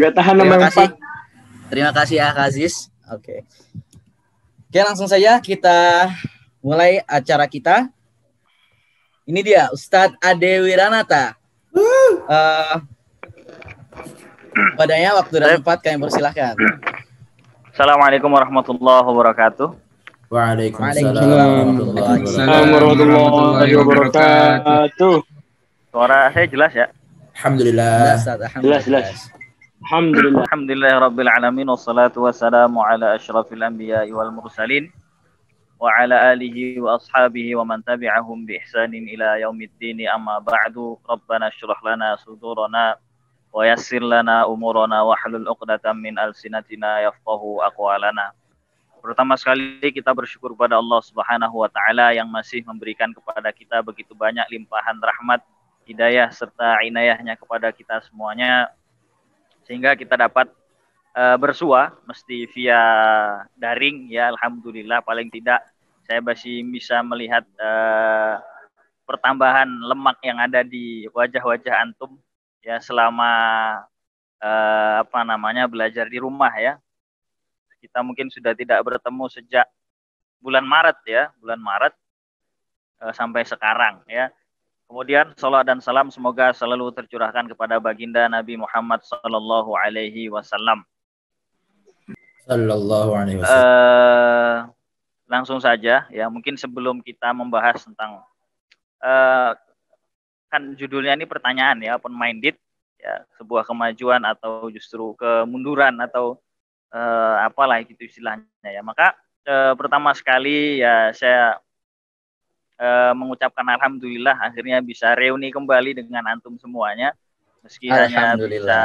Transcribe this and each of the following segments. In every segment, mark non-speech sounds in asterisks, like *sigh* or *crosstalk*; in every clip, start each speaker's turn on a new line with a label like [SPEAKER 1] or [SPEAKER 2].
[SPEAKER 1] Nggak tahan
[SPEAKER 2] Terima
[SPEAKER 1] sama
[SPEAKER 2] kasih. Terima kasih Ak Aziz. Oke. Oke, langsung saja kita mulai acara kita. Ini dia Ustadz Ade Wiranata. Eh, padanya waktu dan tempat kami persilahkan.
[SPEAKER 3] Assalamualaikum warahmatullahi wabarakatuh.
[SPEAKER 2] Waalaikumsalam warahmatullahi
[SPEAKER 1] wabarakatuh.
[SPEAKER 3] Suara saya jelas ya?
[SPEAKER 4] Alhamdulillah.
[SPEAKER 1] Jelas, jelas. Alhamdulillah.
[SPEAKER 3] Alhamdulillah rabbil alamin wassalatu wassalamu ala asyrafil anbiya'i wal mursalin wa ala alihi wa ashabihi wa man tabi'ahum bi ihsanin ila yaumiddin amma ba'du rabbana shrah lana sudurana wa yassir lana umurana wa yafqahu aqwalana. Pertama sekali kita bersyukur kepada Allah Subhanahu wa taala yang masih memberikan kepada kita begitu banyak limpahan rahmat, hidayah serta inayahnya kepada kita semuanya sehingga kita dapat eh, bersua mesti via daring ya alhamdulillah. Paling tidak saya masih bisa melihat eh, pertambahan lemak yang ada di wajah-wajah antum ya selama eh, apa namanya belajar di rumah ya. Kita mungkin sudah tidak bertemu sejak bulan Maret ya bulan Maret eh, sampai sekarang ya Kemudian salat dan salam semoga selalu tercurahkan kepada baginda Nabi Muhammad sallallahu alaihi wasallam.
[SPEAKER 4] Sallallahu alaihi wasallam.
[SPEAKER 3] Eh langsung saja ya, mungkin sebelum kita membahas tentang eh kan judulnya ini pertanyaan ya, open minded ya, sebuah kemajuan atau justru kemunduran atau eh apalah gitu istilahnya ya. Maka eh, pertama sekali ya saya eh, mengucapkan alhamdulillah akhirnya bisa reuni kembali dengan antum semuanya. Meski hanya bisa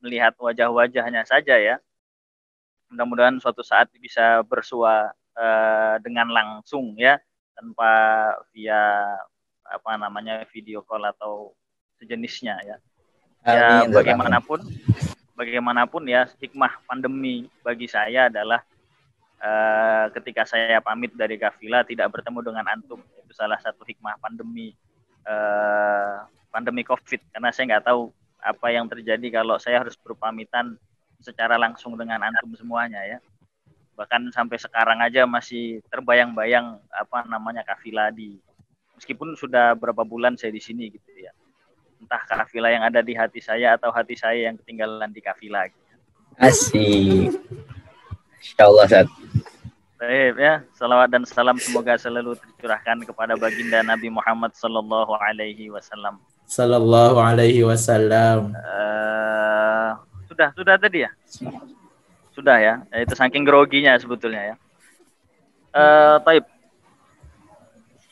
[SPEAKER 3] melihat wajah-wajahnya saja ya. Mudah-mudahan suatu saat bisa bersua eh, dengan langsung ya tanpa via apa namanya video call atau sejenisnya ya. Ya
[SPEAKER 2] Amin.
[SPEAKER 3] bagaimanapun bagaimanapun ya hikmah pandemi bagi saya adalah eh, ketika saya pamit dari Kafila tidak bertemu dengan antum itu salah satu hikmah pandemi eh, pandemi COVID karena saya nggak tahu apa yang terjadi kalau saya harus berpamitan secara langsung dengan antum semuanya ya bahkan sampai sekarang aja masih terbayang-bayang apa namanya Kafila di meskipun sudah berapa bulan saya di sini gitu ya entah Kafila yang ada di hati saya atau hati saya yang ketinggalan di Kafila gitu.
[SPEAKER 2] Asik. Insya Allah.
[SPEAKER 3] Baik ya, salawat dan salam semoga selalu tercurahkan kepada baginda Nabi Muhammad sallallahu alaihi wasallam.
[SPEAKER 4] Sallallahu alaihi wasallam.
[SPEAKER 3] Eh, sudah, sudah tadi ya? Sudah ya, Ya, itu saking groginya sebetulnya ya. Eh, taib.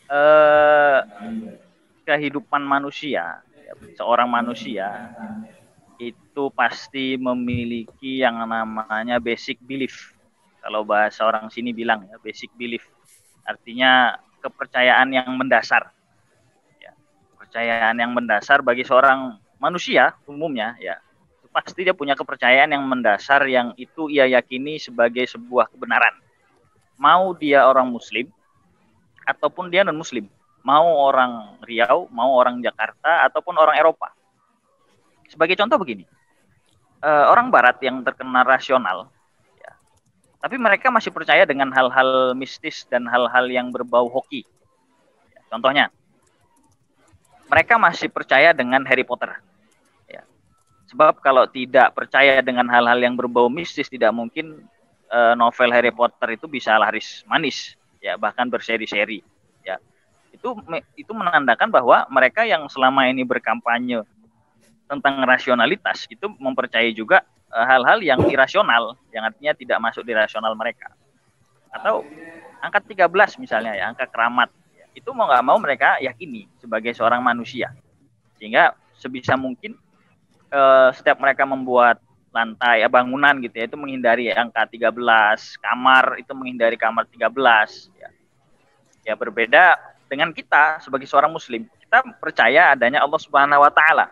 [SPEAKER 3] Eh, kehidupan manusia, seorang manusia itu pasti memiliki yang namanya basic belief. Kalau bahasa orang sini bilang ya, basic belief. Artinya kepercayaan yang mendasar. Ya, kepercayaan yang mendasar bagi seorang manusia umumnya ya pasti dia punya kepercayaan yang mendasar yang itu ia yakini sebagai sebuah kebenaran. Mau dia orang muslim ataupun dia non muslim, mau orang Riau, mau orang Jakarta ataupun orang Eropa. Sebagai contoh begini. eh, orang barat yang terkena rasional tapi mereka masih percaya dengan hal-hal mistis dan hal-hal yang berbau hoki. Ya, contohnya, mereka masih percaya dengan Harry Potter. Ya. Sebab kalau tidak percaya dengan hal-hal yang berbau mistis, tidak mungkin eh, novel Harry Potter itu bisa laris manis, ya bahkan berseri-seri. Ya. Itu itu menandakan bahwa mereka yang selama ini berkampanye tentang rasionalitas itu mempercayai juga hal-hal yang irasional, yang artinya tidak masuk di rasional mereka. Atau angka 13 misalnya ya, angka keramat. Itu mau nggak mau mereka yakini sebagai seorang manusia. Sehingga sebisa mungkin eh, setiap mereka membuat lantai ya, bangunan gitu ya, itu menghindari angka 13, kamar itu menghindari kamar 13 ya. Ya berbeda dengan kita sebagai seorang muslim. Kita percaya adanya Allah Subhanahu wa taala.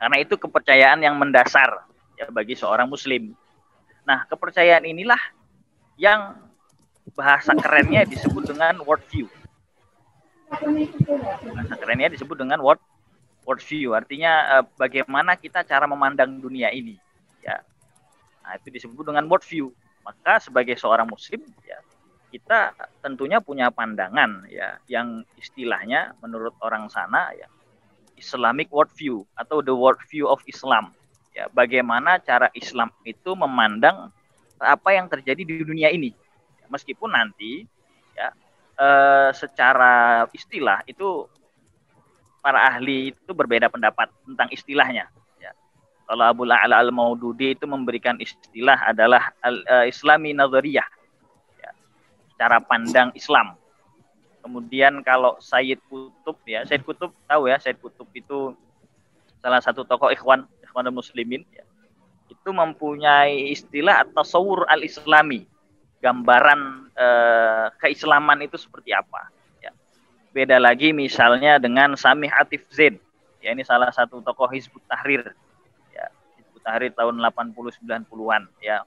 [SPEAKER 3] Karena itu kepercayaan yang mendasar bagi seorang muslim. Nah, kepercayaan inilah yang bahasa kerennya disebut dengan worldview. Bahasa kerennya disebut dengan world worldview. Artinya eh, bagaimana kita cara memandang dunia ini. ya nah itu disebut dengan worldview maka sebagai seorang muslim ya kita tentunya punya pandangan ya yang istilahnya menurut orang sana ya Islamic worldview atau the worldview of Islam ya bagaimana cara Islam itu memandang apa yang terjadi di dunia ini ya, meskipun nanti ya eh, secara istilah itu para ahli itu berbeda pendapat tentang istilahnya kalau Abu La'ala al-Maududi itu memberikan istilah adalah al, uh, Islami Nazariyah. Ya, cara pandang Islam. Kemudian kalau Sayyid Kutub ya, Sayyid Kutub tahu ya, Sayyid Kutub itu salah satu tokoh ikhwan, ikhwan muslimin ya. Itu mempunyai istilah atau sawur al-islami. Gambaran uh, keislaman itu seperti apa. Ya. Beda lagi misalnya dengan Samih Atif Zain. Ya, ini salah satu tokoh Hizbut Tahrir Tahrir tahun 80 90-an ya.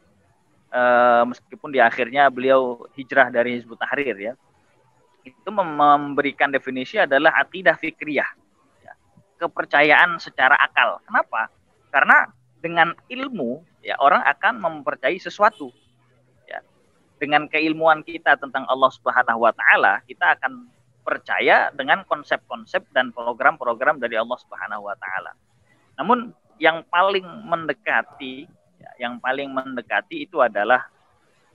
[SPEAKER 3] E, meskipun di akhirnya beliau hijrah dari Hizbut Tahrir ya. Itu memberikan definisi adalah akidah fikriyah. Ya. Kepercayaan secara akal. Kenapa? Karena dengan ilmu ya orang akan mempercayai sesuatu. Ya. Dengan keilmuan kita tentang Allah Subhanahu wa taala, kita akan percaya dengan konsep-konsep dan program-program dari Allah Subhanahu wa taala. Namun yang paling mendekati ya, yang paling mendekati itu adalah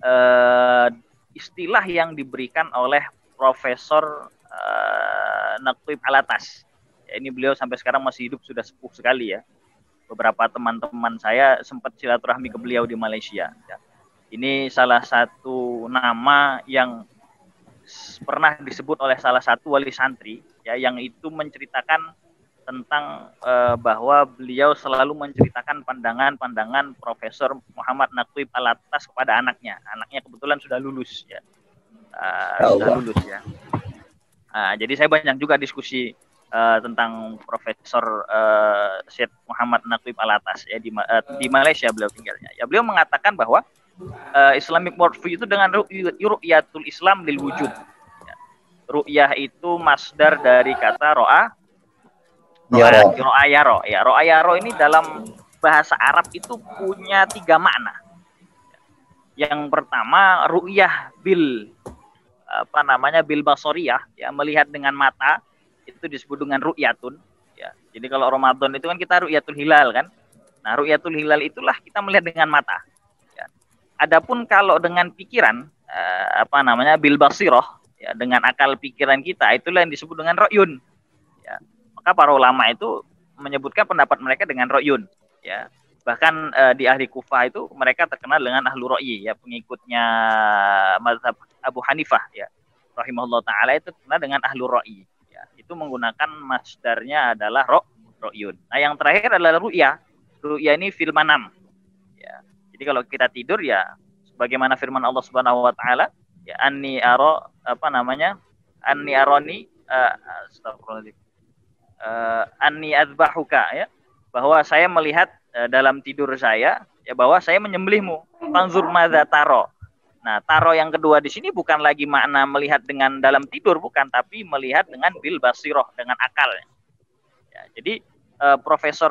[SPEAKER 3] uh, istilah yang diberikan oleh Profesor uh, Naktib Alatas. Ya, ini beliau sampai sekarang masih hidup sudah sepuh sekali ya. Beberapa teman-teman saya sempat silaturahmi ke beliau di Malaysia. Ya. Ini salah satu nama yang pernah disebut oleh salah satu wali santri ya yang itu menceritakan tentang uh, bahwa beliau selalu menceritakan pandangan-pandangan Profesor Muhammad Naqib Alatas kepada anaknya. Anaknya kebetulan sudah lulus ya. Uh, sudah lulus ya. Uh, jadi saya banyak juga diskusi uh, tentang Profesor uh, Syed Muhammad Naqib Alatas ya di uh, di Malaysia beliau tinggalnya. Ya beliau mengatakan bahwa uh, Islamic worldview itu dengan ru'yatul Islam lil wujud. Ya. Ru'yah itu masdar dari kata ro'a Yaro. Ro'ayaro. Ya, ro'ayaro ini dalam bahasa Arab itu punya tiga makna. Yang pertama ru'yah bil apa namanya bil basoriyah ya melihat dengan mata itu disebut dengan ru'yatun ya. Jadi kalau Ramadan itu kan kita ru'yatul hilal kan. Nah, ru'yatul hilal itulah kita melihat dengan mata. Ya. Adapun kalau dengan pikiran eh, apa namanya bil basiroh ya dengan akal pikiran kita itulah yang disebut dengan ro'yun maka para ulama itu menyebutkan pendapat mereka dengan royun ya bahkan uh, di ahli kufah itu mereka terkenal dengan ahlu royi ya pengikutnya mazhab Abu Hanifah ya rahimahullah taala itu terkenal dengan ahlu royi ya itu menggunakan masdarnya adalah ro royun. Nah yang terakhir adalah ru'ya. Ru'ya ini fil manam ya. Jadi kalau kita tidur ya sebagaimana firman Allah Subhanahu wa taala ya anni aro apa namanya anni aroni uh, uh, anni azbahuka ya bahwa saya melihat uh, dalam tidur saya ya bahwa saya menyembelihmu. Panzur madza taro nah taro yang kedua di sini bukan lagi makna melihat dengan dalam tidur bukan tapi melihat dengan bil basiroh dengan akal ya jadi uh, Profesor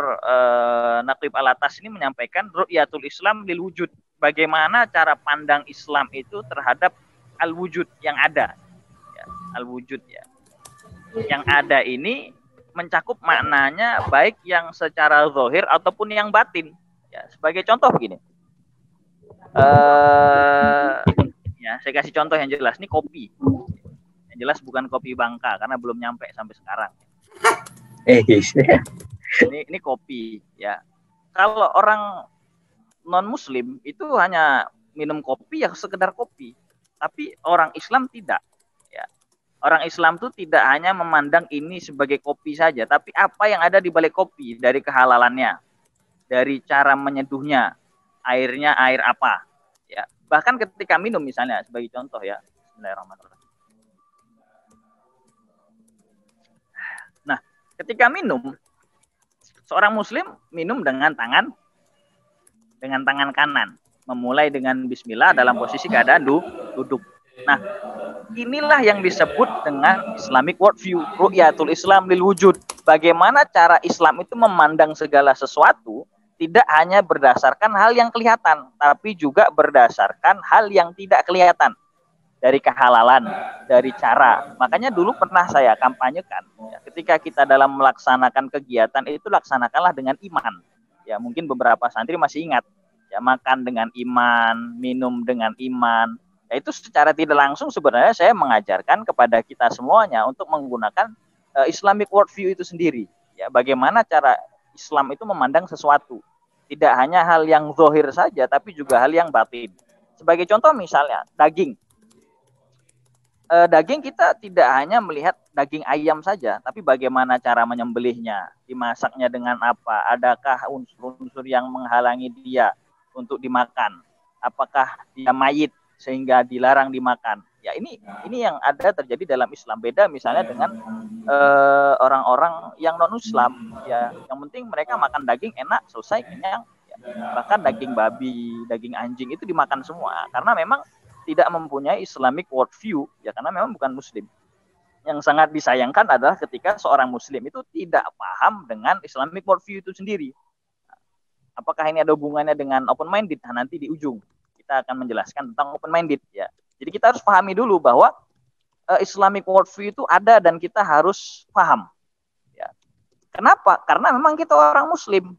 [SPEAKER 3] Naqib Alatas ini menyampaikan ru'yatul Islam lil wujud bagaimana cara pandang Islam itu terhadap al wujud yang ada ya, al wujud ya yang ada ini mencakup maknanya baik yang secara zohir ataupun yang batin. Ya, sebagai contoh begini. Uh, ya, saya kasih contoh yang jelas. Ini kopi. Yang jelas bukan kopi Bangka karena belum nyampe sampai sekarang.
[SPEAKER 2] Eh,
[SPEAKER 3] ini ini kopi ya. Kalau orang non muslim itu hanya minum kopi ya sekedar kopi. Tapi orang Islam tidak orang Islam itu tidak hanya memandang ini sebagai kopi saja, tapi apa yang ada di balik kopi dari kehalalannya, dari cara menyeduhnya, airnya air apa, ya. Bahkan ketika minum misalnya sebagai contoh ya, Bismillahirrahmanirrahim. Nah, ketika minum, seorang Muslim minum dengan tangan dengan tangan kanan, memulai dengan Bismillah dalam posisi keadaan duduk. Nah, inilah yang disebut dengan Islamic worldview, ru'yatul Islam lil wujud. Bagaimana cara Islam itu memandang segala sesuatu tidak hanya berdasarkan hal yang kelihatan, tapi juga berdasarkan hal yang tidak kelihatan dari kehalalan, dari cara. Makanya dulu pernah saya kampanyekan, ya, ketika kita dalam melaksanakan kegiatan itu laksanakanlah dengan iman. Ya mungkin beberapa santri masih ingat, ya makan dengan iman, minum dengan iman. Ya, itu secara tidak langsung sebenarnya saya mengajarkan kepada kita semuanya untuk menggunakan uh, Islamic worldview itu sendiri. Ya bagaimana cara Islam itu memandang sesuatu. Tidak hanya hal yang zohir saja, tapi juga hal yang batin. Sebagai contoh misalnya daging uh, daging kita tidak hanya melihat daging ayam saja, tapi bagaimana cara menyembelihnya, dimasaknya dengan apa, adakah unsur-unsur yang menghalangi dia untuk dimakan, apakah dia mayit sehingga dilarang dimakan. Ya ini ini yang ada terjadi dalam Islam beda misalnya dengan uh, orang-orang yang non Islam ya yang penting mereka makan daging enak selesai kenyang ya. bahkan daging babi daging anjing itu dimakan semua karena memang tidak mempunyai Islamic worldview ya karena memang bukan muslim. Yang sangat disayangkan adalah ketika seorang muslim itu tidak paham dengan Islamic worldview itu sendiri. Apakah ini ada hubungannya dengan open minded? Nah, nanti di ujung kita akan menjelaskan tentang open minded ya. Jadi kita harus pahami dulu bahwa uh, Islamic worldview itu ada dan kita harus paham. Ya. Kenapa? Karena memang kita orang muslim.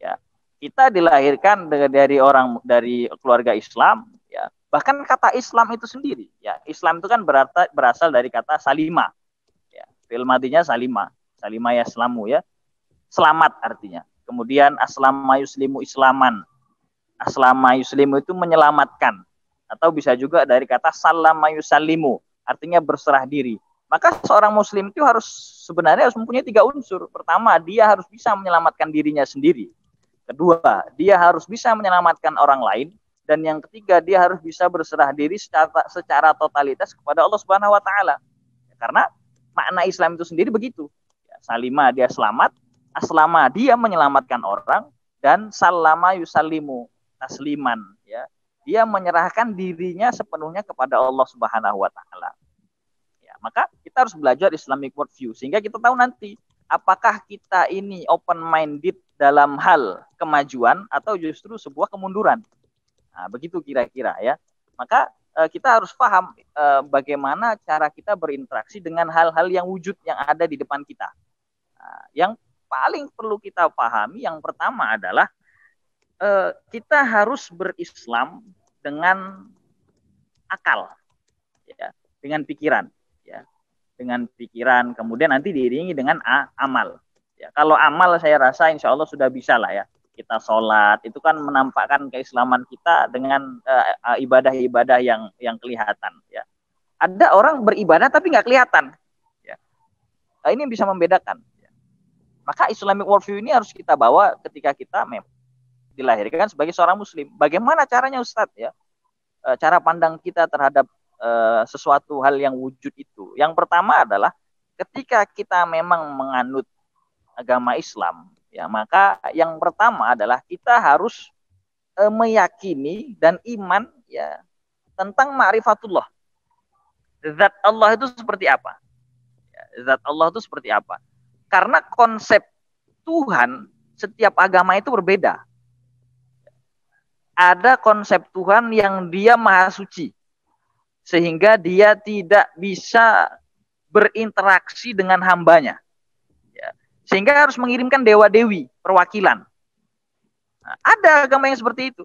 [SPEAKER 3] Ya. Kita dilahirkan dari orang dari keluarga Islam, Bahkan kata Islam itu sendiri, ya Islam itu kan berarti, berasal dari kata salima. Ya, salima, salima ya selamu ya. Selamat artinya. Kemudian aslama yuslimu islaman. Aslama yuslimu itu menyelamatkan. Atau bisa juga dari kata salama yusalimu, artinya berserah diri. Maka seorang muslim itu harus sebenarnya harus mempunyai tiga unsur. Pertama, dia harus bisa menyelamatkan dirinya sendiri. Kedua, dia harus bisa menyelamatkan orang lain dan yang ketiga dia harus bisa berserah diri secara secara totalitas kepada Allah Subhanahu wa taala. Karena makna Islam itu sendiri begitu. Ya, salima dia selamat, aslama dia menyelamatkan orang dan salama yusallimu tasliman ya. Dia menyerahkan dirinya sepenuhnya kepada Allah Subhanahu wa taala. Ya, maka kita harus belajar Islamic worldview sehingga kita tahu nanti apakah kita ini open minded dalam hal kemajuan atau justru sebuah kemunduran. Nah, begitu kira-kira ya. Maka uh, kita harus paham uh, bagaimana cara kita berinteraksi dengan hal-hal yang wujud yang ada di depan kita. Nah, yang paling perlu kita pahami yang pertama adalah uh, kita harus berislam dengan akal, ya, dengan pikiran, ya, dengan pikiran. Kemudian nanti diiringi dengan amal. Ya, kalau amal saya rasa insya Allah sudah bisa lah ya kita sholat itu kan menampakkan keislaman kita dengan uh, ibadah-ibadah yang yang kelihatan ya ada orang beribadah tapi nggak kelihatan ya nah, ini bisa membedakan ya. maka Islamic worldview ini harus kita bawa ketika kita mem dilahirkan sebagai seorang muslim bagaimana caranya Ustadz ya e, cara pandang kita terhadap e, sesuatu hal yang wujud itu yang pertama adalah ketika kita memang menganut agama Islam Ya, maka yang pertama adalah kita harus e, meyakini dan iman ya tentang ma'rifatullah. Zat Allah itu seperti apa? Ya, zat Allah itu seperti apa? Karena konsep Tuhan setiap agama itu berbeda. Ada konsep Tuhan yang dia maha suci. Sehingga dia tidak bisa berinteraksi dengan hambanya. Sehingga harus mengirimkan dewa-dewi, perwakilan. Nah, ada agama yang seperti itu.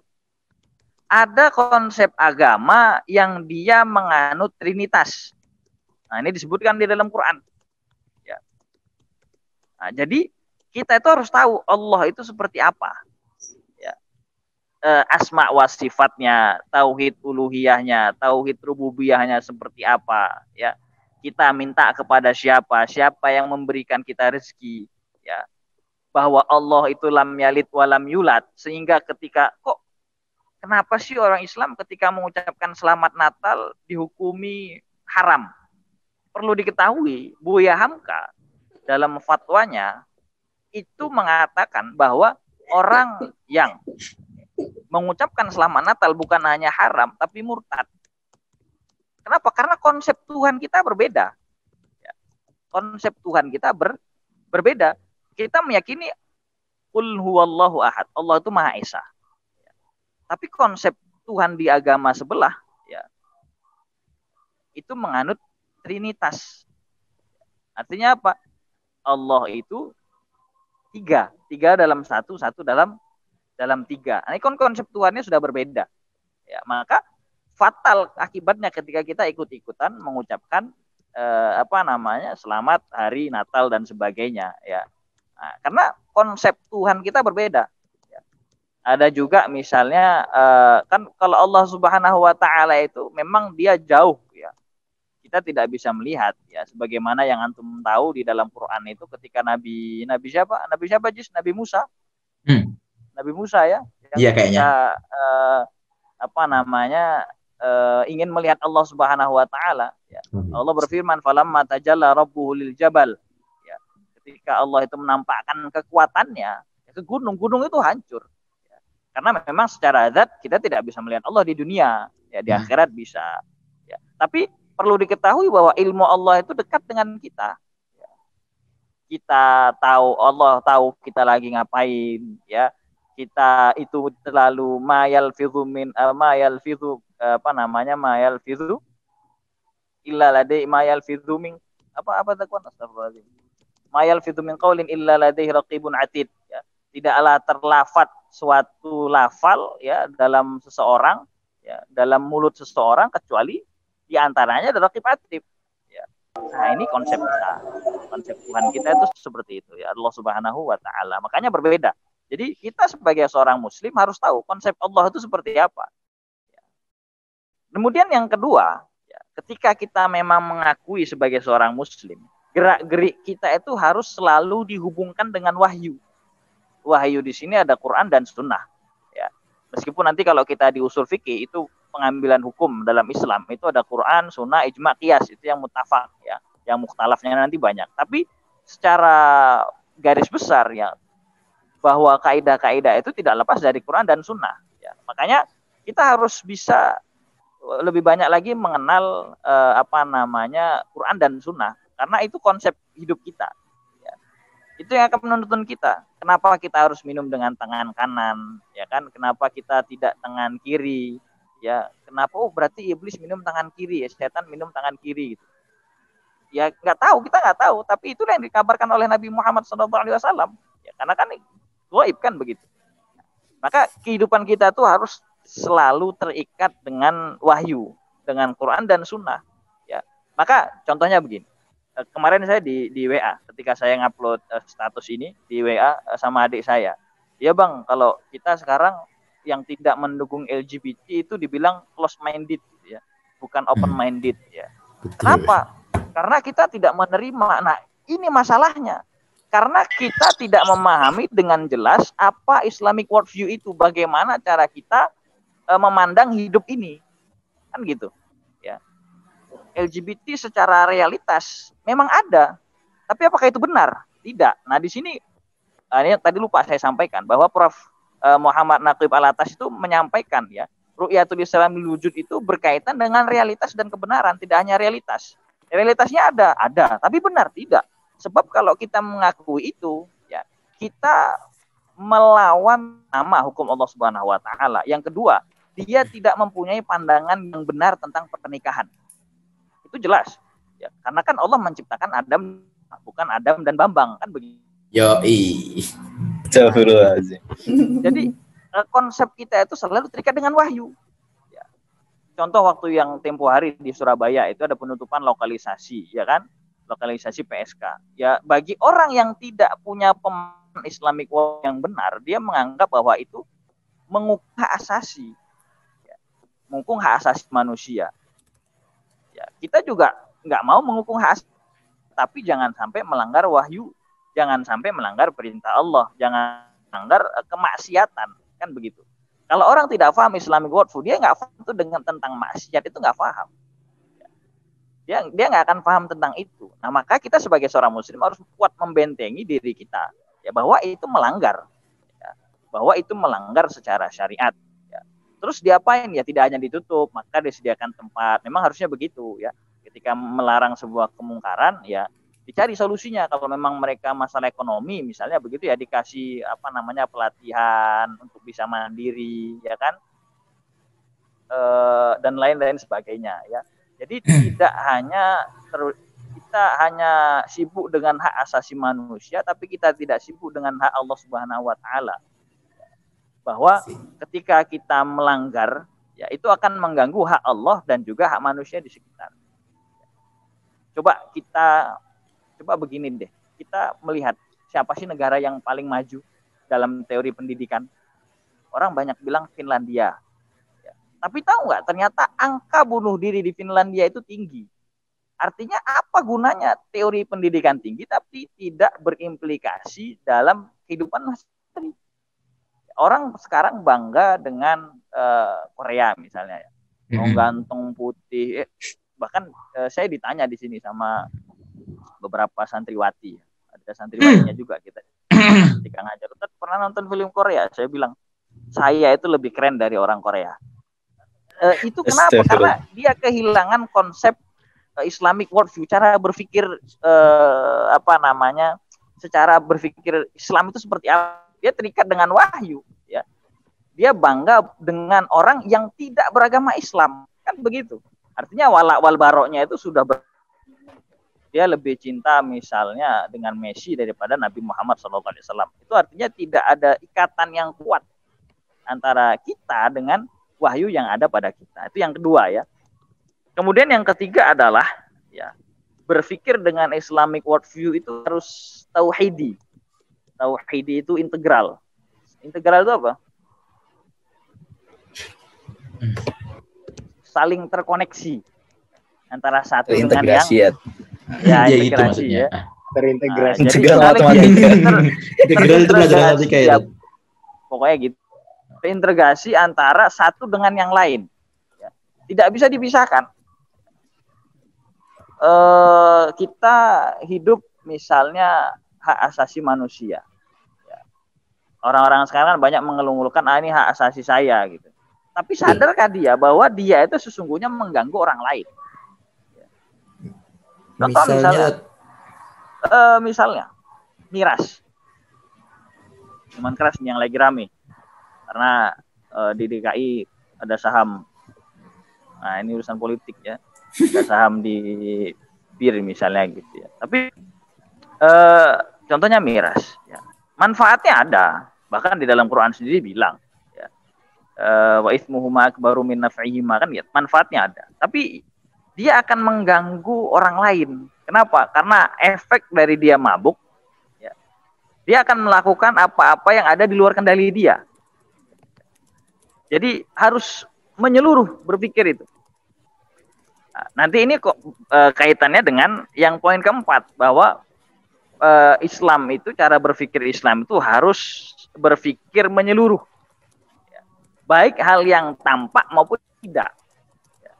[SPEAKER 3] Ada konsep agama yang dia menganut trinitas. Nah, ini disebutkan di dalam Quran. Ya. Nah, jadi kita itu harus tahu Allah itu seperti apa. E, asma wa sifatnya, tauhid uluhiyahnya, tauhid rububiyahnya seperti apa, ya kita minta kepada siapa, siapa yang memberikan kita rezeki, ya. Bahwa Allah itu lam yalid walam yulat, sehingga ketika kok kenapa sih orang Islam ketika mengucapkan selamat Natal dihukumi haram? Perlu diketahui, Buya Hamka dalam fatwanya itu mengatakan bahwa orang yang mengucapkan selamat Natal bukan hanya haram tapi murtad. Kenapa? Karena konsep Tuhan kita berbeda. Ya. Konsep Tuhan kita ber, berbeda. Kita meyakini Qul huwallahu ahad. Allah itu Maha Esa. Tapi konsep Tuhan di agama sebelah ya itu menganut trinitas. Artinya apa? Allah itu tiga, tiga dalam satu, satu dalam dalam tiga. Nah, ini kan konsep Tuhannya sudah berbeda. Ya, maka fatal akibatnya ketika kita ikut-ikutan mengucapkan eh, apa namanya selamat hari Natal dan sebagainya ya. Nah, karena konsep Tuhan kita berbeda. Ya. Ada juga misalnya eh, kan kalau Allah Subhanahu Wa Taala itu memang dia jauh ya. Kita tidak bisa melihat ya. Sebagaimana yang antum tahu di dalam Quran itu ketika Nabi Nabi siapa? Nabi siapa Jis? Nabi Musa.
[SPEAKER 4] Hmm.
[SPEAKER 3] Nabi Musa ya.
[SPEAKER 4] Iya kayaknya.
[SPEAKER 3] Ketika, eh, apa namanya uh, ingin melihat Allah Subhanahu wa taala ya.
[SPEAKER 4] Hmm.
[SPEAKER 3] Allah berfirman falamma tajalla rabbuhu lil jabal ya. Ketika Allah itu menampakkan kekuatannya ya, ke gunung, gunung itu hancur. Ya. Karena memang secara zat kita tidak bisa melihat Allah di dunia, ya di
[SPEAKER 4] Hmm.
[SPEAKER 3] akhirat bisa. Ya. Tapi perlu diketahui bahwa ilmu Allah itu dekat dengan kita. Ya. Kita tahu Allah tahu kita lagi ngapain, ya kita itu terlalu mayal fizu min uh, mayal fizu uh, apa namanya mayal fizu? Illa ladai mayal fizu min apa apa takwan astagfirullahaladzim. Mayal fizu min qaulin illa ladai raqibun atid ya. Tidaklah terlafat suatu lafal ya dalam seseorang ya dalam mulut seseorang kecuali di antaranya ada raqib atid ya. Nah ini konsep kita. Konsep Tuhan kita itu seperti itu ya. Allah Subhanahu wa taala. Makanya berbeda jadi kita sebagai seorang muslim harus tahu konsep Allah itu seperti apa. Kemudian yang kedua, ya, ketika kita memang mengakui sebagai seorang muslim, gerak-gerik kita itu harus selalu dihubungkan dengan wahyu. Wahyu di sini ada Quran dan Sunnah. Ya. Meskipun nanti kalau kita di usul fikih itu pengambilan hukum dalam Islam itu ada Quran, Sunnah, Ijma, Qiyas itu yang mutafak ya, yang mukhtalafnya nanti banyak. Tapi secara garis besar ya bahwa kaidah-kaidah itu tidak lepas dari Quran dan Sunnah. Ya, makanya kita harus bisa lebih banyak lagi mengenal eh, apa namanya Quran dan Sunnah karena itu konsep hidup kita. Ya. Itu yang akan menuntun kita. Kenapa kita harus minum dengan tangan kanan? Ya kan? Kenapa kita tidak tangan kiri? Ya, kenapa? Oh berarti iblis minum tangan kiri ya, setan minum tangan kiri gitu. Ya nggak tahu, kita nggak tahu. Tapi itu yang dikabarkan oleh Nabi Muhammad SAW. Ya, karena kan goib kan begitu. Maka kehidupan kita tuh harus selalu terikat dengan wahyu, dengan Quran dan Sunnah. Ya, maka contohnya begini. Kemarin saya di di WA, ketika saya ngupload uh, status ini di WA uh, sama adik saya. Ya bang, kalau kita sekarang yang tidak mendukung LGBT itu dibilang close minded, ya, bukan open minded, ya.
[SPEAKER 4] Betul.
[SPEAKER 3] Kenapa? Karena kita tidak menerima. Nah, ini masalahnya karena kita tidak memahami dengan jelas apa Islamic worldview itu, bagaimana cara kita e, memandang hidup ini, kan gitu, ya. LGBT secara realitas memang ada, tapi apakah itu benar? Tidak. Nah di sini, ini tadi lupa saya sampaikan bahwa Prof e, Muhammad Naqib Alatas itu menyampaikan ya, Ru'yatul Islam wujud itu berkaitan dengan realitas dan kebenaran, tidak hanya realitas. Realitasnya ada, ada, tapi benar tidak Sebab kalau kita mengakui itu, ya kita melawan nama hukum Allah Subhanahu wa taala. Yang kedua, dia tidak mempunyai pandangan yang benar tentang pernikahan. Itu jelas. Ya, karena kan Allah menciptakan Adam bukan Adam dan Bambang kan begitu.
[SPEAKER 4] Yo.
[SPEAKER 3] Jadi eh, konsep kita itu selalu terikat dengan wahyu. Ya. Contoh waktu yang tempo hari di Surabaya itu ada penutupan lokalisasi, ya kan? Lokalisasi PSK. Ya, bagi orang yang tidak punya pemahaman Islamic law yang benar, dia menganggap bahwa itu mengukung hak asasi. Ya, mengukung hak asasi manusia. Ya, kita juga nggak mau mengukung hak asasi, tapi jangan sampai melanggar wahyu, jangan sampai melanggar perintah Allah, jangan melanggar uh, kemaksiatan, kan begitu. Kalau orang tidak paham Islamic worldview, dia nggak paham itu dengan tentang maksiat itu nggak paham dia dia nggak akan paham tentang itu. Nah maka kita sebagai seorang muslim harus kuat membentengi diri kita ya bahwa itu melanggar, ya, bahwa itu melanggar secara syariat. Ya. Terus diapain ya tidak hanya ditutup, maka disediakan tempat. Memang harusnya begitu ya. Ketika melarang sebuah kemungkaran ya dicari solusinya kalau memang mereka masalah ekonomi misalnya begitu ya dikasih apa namanya pelatihan untuk bisa mandiri ya kan e, dan lain-lain sebagainya ya jadi tidak hanya ter, kita hanya sibuk dengan hak asasi manusia tapi kita tidak sibuk dengan hak Allah Subhanahu wa taala bahwa ketika kita melanggar ya itu akan mengganggu hak Allah dan juga hak manusia di sekitar coba kita coba begini deh, kita melihat siapa sih negara yang paling maju dalam teori pendidikan? Orang banyak bilang Finlandia. Ya. Tapi tahu nggak, ternyata angka bunuh diri di Finlandia itu tinggi. Artinya apa gunanya teori pendidikan tinggi tapi tidak berimplikasi dalam kehidupan masyarakat? Orang sekarang bangga dengan uh, Korea misalnya ya. Mau gantung putih, eh, bahkan uh, saya ditanya di sini sama beberapa santriwati ada santriwatinya juga kita ketika ngajar pernah nonton film Korea saya bilang saya itu lebih keren dari orang Korea uh, itu *laughs* kenapa? Karena dia kehilangan konsep uh, Islamic worldview cara berpikir uh, apa namanya secara berpikir Islam itu seperti apa. Dia terikat dengan wahyu ya. Dia bangga dengan orang yang tidak beragama Islam kan begitu. Artinya wala wal baroknya itu sudah ber dia lebih cinta misalnya dengan Messi daripada Nabi Muhammad SAW. Itu artinya tidak ada ikatan yang kuat antara kita dengan wahyu yang ada pada kita. Itu yang kedua ya. Kemudian yang ketiga adalah ya berpikir dengan Islamic worldview itu harus tauhidi. Tauhidi itu integral. Integral itu apa? Saling terkoneksi antara satu dengan yang
[SPEAKER 2] ya
[SPEAKER 3] ya, ya integrasi ya.
[SPEAKER 1] Terintegrasi.
[SPEAKER 3] Nah,
[SPEAKER 4] Integral
[SPEAKER 3] jadi
[SPEAKER 4] matematika. *laughs*
[SPEAKER 3] ter,
[SPEAKER 4] Integral itu pelajaran matematika
[SPEAKER 3] ya,
[SPEAKER 4] itu.
[SPEAKER 3] pokoknya gitu. Terintegrasi antara satu dengan yang lain. Ya. Tidak bisa dipisahkan. Eh, kita hidup misalnya hak asasi manusia. Ya. Orang-orang sekarang banyak mengeluh-ngeluhkan ah ini hak asasi saya gitu. Tapi sadarkah dia bahwa dia itu sesungguhnya mengganggu orang lain? Contoh
[SPEAKER 4] Misalnya,
[SPEAKER 3] misalnya, eh, misalnya miras, cuman keras yang lagi rame karena eh, di DKI ada saham. Nah ini urusan politik ya, ada saham di bir misalnya gitu ya. Tapi eh, contohnya miras, ya. manfaatnya ada, bahkan di dalam Quran sendiri bilang ya, eh, wa ismuhuma akbaru min naf'ihima kan ya, manfaatnya ada. Tapi dia akan mengganggu orang lain. Kenapa? Karena efek dari dia mabuk, ya, dia akan melakukan apa-apa yang ada di luar kendali dia. Jadi harus menyeluruh berpikir itu. Nah, nanti ini kok e, kaitannya dengan yang poin keempat bahwa e, Islam itu cara berpikir Islam itu harus berpikir menyeluruh, ya. baik hal yang tampak maupun tidak. Ya.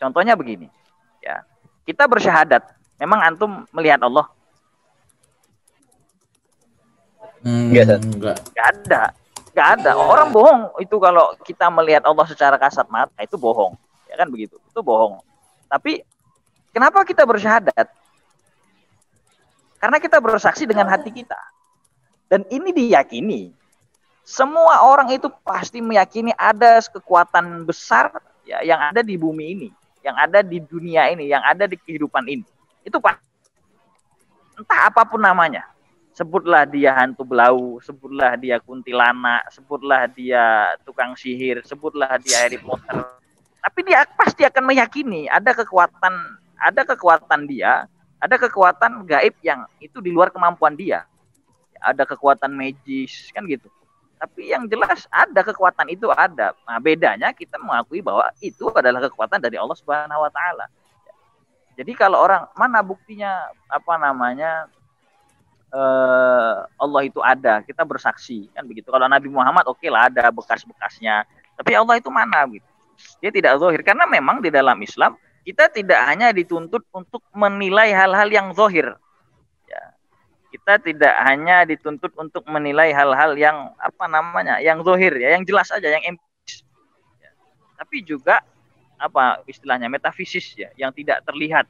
[SPEAKER 3] Contohnya begini, ya kita bersyahadat memang antum melihat Allah
[SPEAKER 4] Hmm,
[SPEAKER 2] Enggak,
[SPEAKER 4] enggak.
[SPEAKER 3] Gak ada Gak ada. Orang bohong. Itu kalau kita melihat Allah secara kasat mata itu bohong. Ya kan begitu? Itu bohong. Tapi kenapa kita bersyahadat? Karena kita bersaksi dengan hati kita. Dan ini diyakini. Semua orang itu pasti meyakini ada kekuatan besar ya yang ada di bumi ini. Yang ada di dunia ini, yang ada di kehidupan ini. Itu Pak. Entah apa pun namanya. Sebutlah dia hantu belau, sebutlah dia kuntilanak, sebutlah dia tukang sihir, sebutlah dia Harry Potter. Tapi dia pasti akan meyakini ada kekuatan, ada kekuatan dia, ada kekuatan gaib yang itu di luar kemampuan dia. Ada kekuatan magis, kan gitu. Tapi yang jelas ada kekuatan itu ada. Nah, bedanya kita mengakui bahwa itu adalah kekuatan dari Allah Subhanahu wa taala. Jadi kalau orang mana buktinya apa namanya eh, Allah itu ada, kita bersaksi kan begitu. Kalau Nabi Muhammad oke okay lah ada bekas-bekasnya. Tapi Allah itu mana gitu. Dia tidak zahir karena memang di dalam Islam kita tidak hanya dituntut untuk menilai hal-hal yang zahir kita tidak hanya dituntut untuk menilai hal-hal yang apa namanya yang zohir ya yang jelas aja yang empiris ya. tapi juga apa istilahnya metafisis ya yang tidak terlihat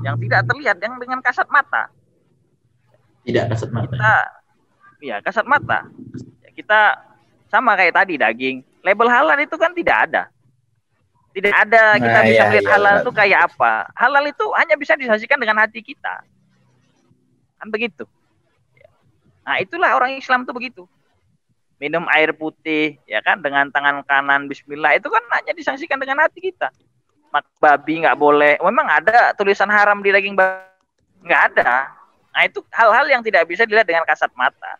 [SPEAKER 3] yang tidak terlihat yang dengan kasat mata
[SPEAKER 4] Tidak kasat mata.
[SPEAKER 3] kita ya kasat mata. Kita sama kayak tadi daging. Label halal itu kan tidak ada. Tidak ada kita
[SPEAKER 2] Nah,
[SPEAKER 3] bisa
[SPEAKER 2] iya,
[SPEAKER 3] melihat
[SPEAKER 2] iya,
[SPEAKER 3] halal
[SPEAKER 2] benar.
[SPEAKER 3] itu kayak apa. Halal itu hanya bisa disajikan dengan hati kita. Kan begitu. Nah itulah orang Islam tuh begitu. Minum air putih ya kan dengan tangan kanan Bismillah itu kan hanya disaksikan dengan hati kita. Mak babi nggak boleh. Memang ada tulisan haram di daging babi. Nggak ada nah itu hal-hal yang tidak bisa dilihat dengan kasat mata.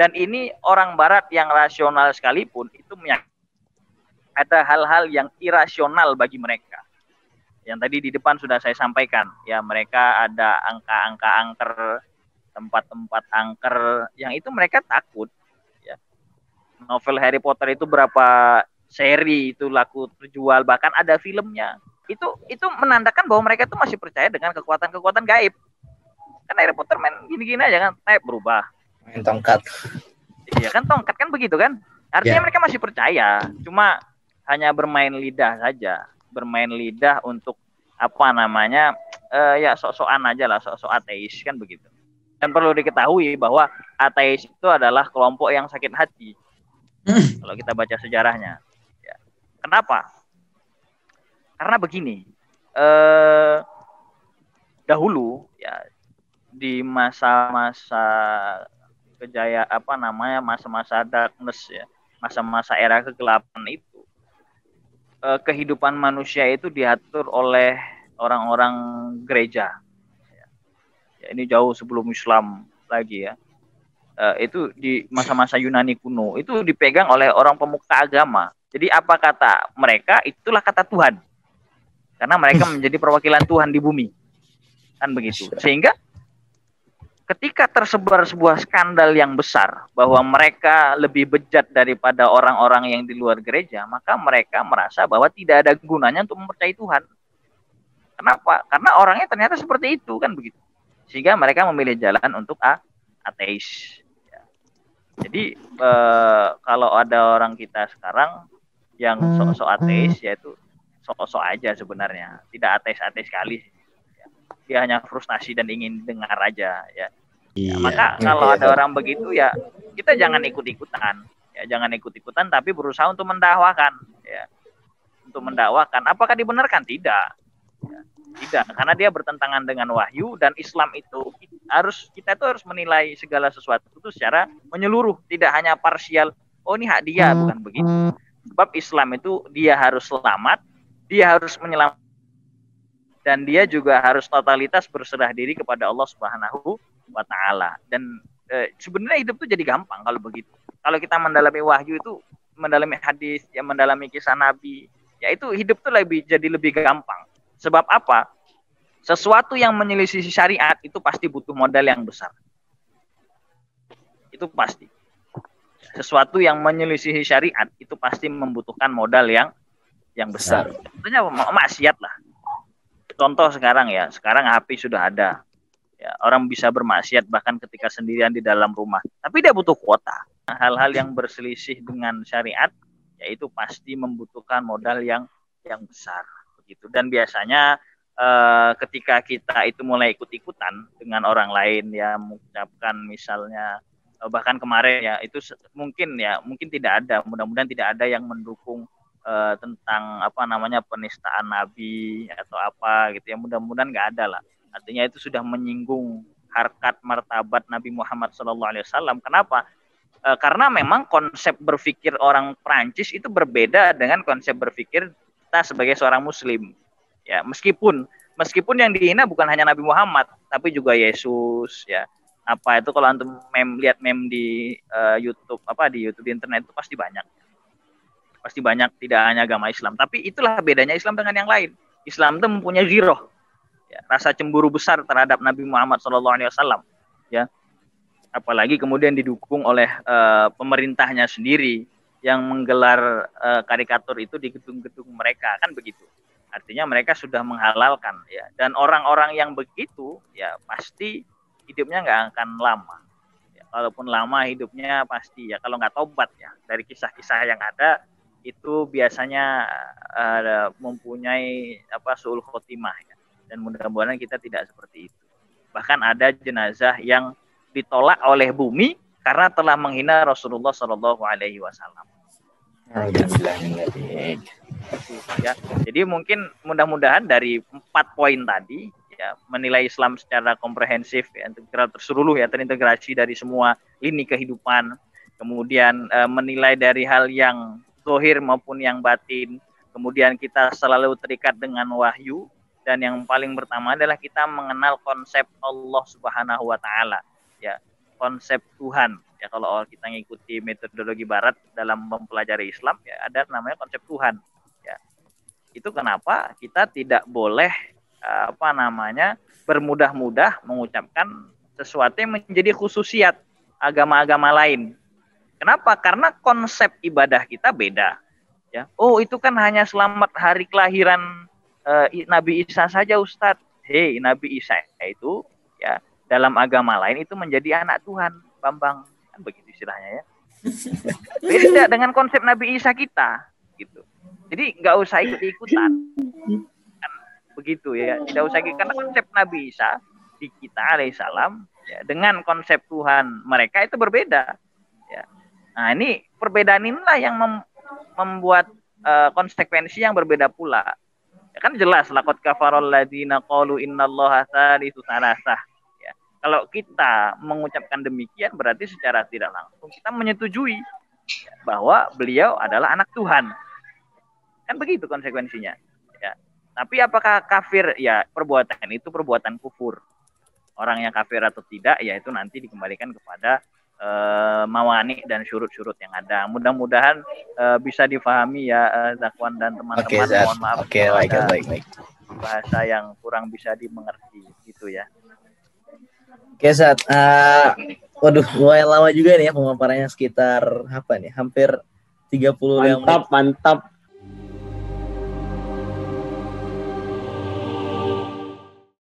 [SPEAKER 3] Dan ini orang barat yang rasional sekalipun itu ada hal-hal yang irasional bagi mereka. Yang tadi di depan sudah saya sampaikan. Ya mereka ada angka-angka angker tempat-tempat angker yang itu mereka takut. Ya. Novel Harry Potter itu berapa seri itu laku terjual bahkan ada filmnya. Itu itu menandakan bahwa mereka itu masih percaya dengan kekuatan-kekuatan gaib kan Harry Potter main gini-gini aja kan type berubah
[SPEAKER 2] Main tongkat.
[SPEAKER 3] Iya kan tongkat kan begitu kan? Artinya
[SPEAKER 2] Ya.
[SPEAKER 3] mereka masih percaya, cuma hanya bermain lidah saja, bermain lidah untuk apa namanya eh, ya sok-sokan aja lah, sok-sok ateis kan begitu. Dan perlu diketahui bahwa ateis itu adalah kelompok yang sakit hati. Kalau kita baca sejarahnya, ya. kenapa? Karena begini, eh, dahulu ya di masa-masa kejaya apa namanya masa-masa darkness ya masa-masa era kegelapan itu. Eh, kehidupan manusia itu diatur oleh orang-orang gereja. Ya. Ya, ini jauh sebelum Islam lagi ya. Eh, itu di masa-masa Yunani kuno itu dipegang oleh orang pemuka agama. Jadi apa kata mereka? Itulah kata Tuhan. Karena mereka *laughs* menjadi perwakilan Tuhan di bumi. Kan begitu. Sehingga ketika tersebar sebuah skandal yang besar bahwa mereka lebih bejat daripada orang-orang yang di luar gereja, maka mereka merasa bahwa tidak ada gunanya untuk mempercayai Tuhan. Kenapa? Karena orangnya ternyata seperti itu kan begitu. Sehingga mereka memilih jalan untuk a ateis. Ya. Jadi eh, kalau ada orang kita sekarang yang sok-sok ateis yaitu sok-sok aja sebenarnya, tidak ateis-ateis sekali. Ya. Dia hanya frustasi dan ingin dengar aja ya. Ya,
[SPEAKER 4] Iya.
[SPEAKER 3] maka kalau
[SPEAKER 2] ya,
[SPEAKER 3] ada orang begitu ya kita jangan ikut-ikutan. Ya, jangan ikut-ikutan tapi berusaha untuk mendakwakan ya. Untuk mendakwakan. Apakah dibenarkan? Tidak. Ya, tidak, karena dia bertentangan dengan wahyu dan Islam itu harus kita itu harus menilai segala sesuatu itu secara menyeluruh, tidak hanya parsial. Oh, ini hak dia, bukan begitu. Sebab Islam itu dia harus selamat, dia harus menyelamatkan dan dia juga harus totalitas berserah diri kepada Allah Subhanahu wa taala. Dan eh, sebenarnya hidup tuh jadi gampang kalau begitu. Kalau kita mendalami wahyu itu, mendalami hadis, ya mendalami kisah nabi, ya itu hidup tuh lebih jadi lebih gampang. Sebab apa? Sesuatu yang menyelisih syariat itu pasti butuh modal yang besar. Itu pasti. Sesuatu yang menyelisih syariat itu pasti membutuhkan modal yang yang besar. Ma- maksiat lah. Contoh sekarang ya, sekarang HP sudah ada. Ya, orang bisa bermaksiat bahkan ketika sendirian di dalam rumah. Tapi dia butuh kuota. Hal-hal yang berselisih dengan syariat yaitu pasti membutuhkan modal yang yang besar begitu. Dan biasanya eh, ketika kita itu mulai ikut-ikutan dengan orang lain ya mengucapkan misalnya eh, bahkan kemarin ya itu mungkin ya mungkin tidak ada mudah-mudahan tidak ada yang mendukung eh, tentang apa namanya penistaan nabi atau apa gitu ya mudah-mudahan nggak ada lah artinya itu sudah menyinggung harkat martabat Nabi Muhammad SAW kenapa? Eh, karena memang konsep berpikir orang Prancis itu berbeda dengan konsep berpikir kita sebagai seorang muslim. Ya meskipun meskipun yang dihina bukan hanya Nabi Muhammad tapi juga Yesus ya. Apa itu kalau antum mem lihat mem di eh, YouTube apa di YouTube di internet itu pasti banyak. Pasti banyak tidak hanya agama Islam. Tapi itulah bedanya Islam dengan yang lain. Islam itu mempunyai giroh ya, rasa cemburu besar terhadap Nabi Muhammad SAW ya. Apalagi kemudian didukung oleh eh, pemerintahnya sendiri yang menggelar eh, karikatur itu di gedung-gedung mereka kan begitu. Artinya mereka sudah menghalalkan ya. Dan orang-orang yang begitu ya pasti hidupnya nggak akan lama. Ya, kalaupun lama hidupnya pasti ya. Kalau nggak tobat ya dari kisah-kisah yang ada itu biasanya eh, mempunyai apa suul khotimah ya. Dan mudah-mudahan kita tidak seperti itu. Bahkan ada jenazah yang ditolak oleh bumi karena telah menghina Rasulullah Shallallahu Alaihi Wasallam. Ya, jadi mungkin mudah-mudahan dari empat poin tadi ya menilai Islam secara komprehensif ya terseluruh ya terintegrasi dari semua lini kehidupan kemudian e, menilai dari hal yang zohir maupun yang batin kemudian kita selalu terikat dengan wahyu dan yang paling pertama adalah kita mengenal konsep Allah Subhanahu wa taala. Ya konsep Tuhan. Ya kalau kita ngikuti metodologi barat dalam mempelajari Islam ya ada namanya konsep Tuhan. Ya itu kenapa kita tidak boleh apa namanya bermudah-mudah mengucapkan sesuatu yang menjadi khususiat agama-agama lain. Kenapa? Karena konsep ibadah kita beda. Ya oh itu kan hanya selamat hari kelahiran uh, Nabi Isa saja Ustadz. Hei, Nabi Isa itu ya dalam agama lain itu menjadi anak Tuhan, Bambang. Kan begitu istilahnya ya. *laughs* Beda dengan konsep Nabi Isa kita gitu. Jadi nggak usah ikut-ikutan. Kan begitu ya. Tidak usah ikut karena konsep Nabi Isa di kita alaihissalam ya, dengan konsep Tuhan mereka itu berbeda. Ya. Nah, ini perbedaan inilah yang mem membuat uh, konsekuensi yang berbeda pula Ya kan jelas lakot kafarol ladina qalu innallaha tsalitsu salasah. Ya. Kalau kita mengucapkan demikian berarti secara tidak langsung kita menyetujui bahwa beliau adalah anak Tuhan. Kan begitu konsekuensinya. Ya. Tapi apakah kafir? Ya, perbuatan itu perbuatan kufur. Orang yang kafir atau tidak, ya itu nanti dikembalikan kepada uh, mawani dan syurut-syurut yang ada. Mudah-mudahan uh, bisa difahami ya uh, Zakwan dan teman-teman.
[SPEAKER 2] Okay, Mohon maaf. Oke, okay, baik, baik, baik.
[SPEAKER 3] Bahasa yang kurang bisa dimengerti gitu ya.
[SPEAKER 2] Oke, okay, Zat. Uh, waduh, lumayan lama juga nih ya pemaparannya sekitar apa nih? Hampir 30
[SPEAKER 1] mantap,
[SPEAKER 2] yang
[SPEAKER 1] mantap.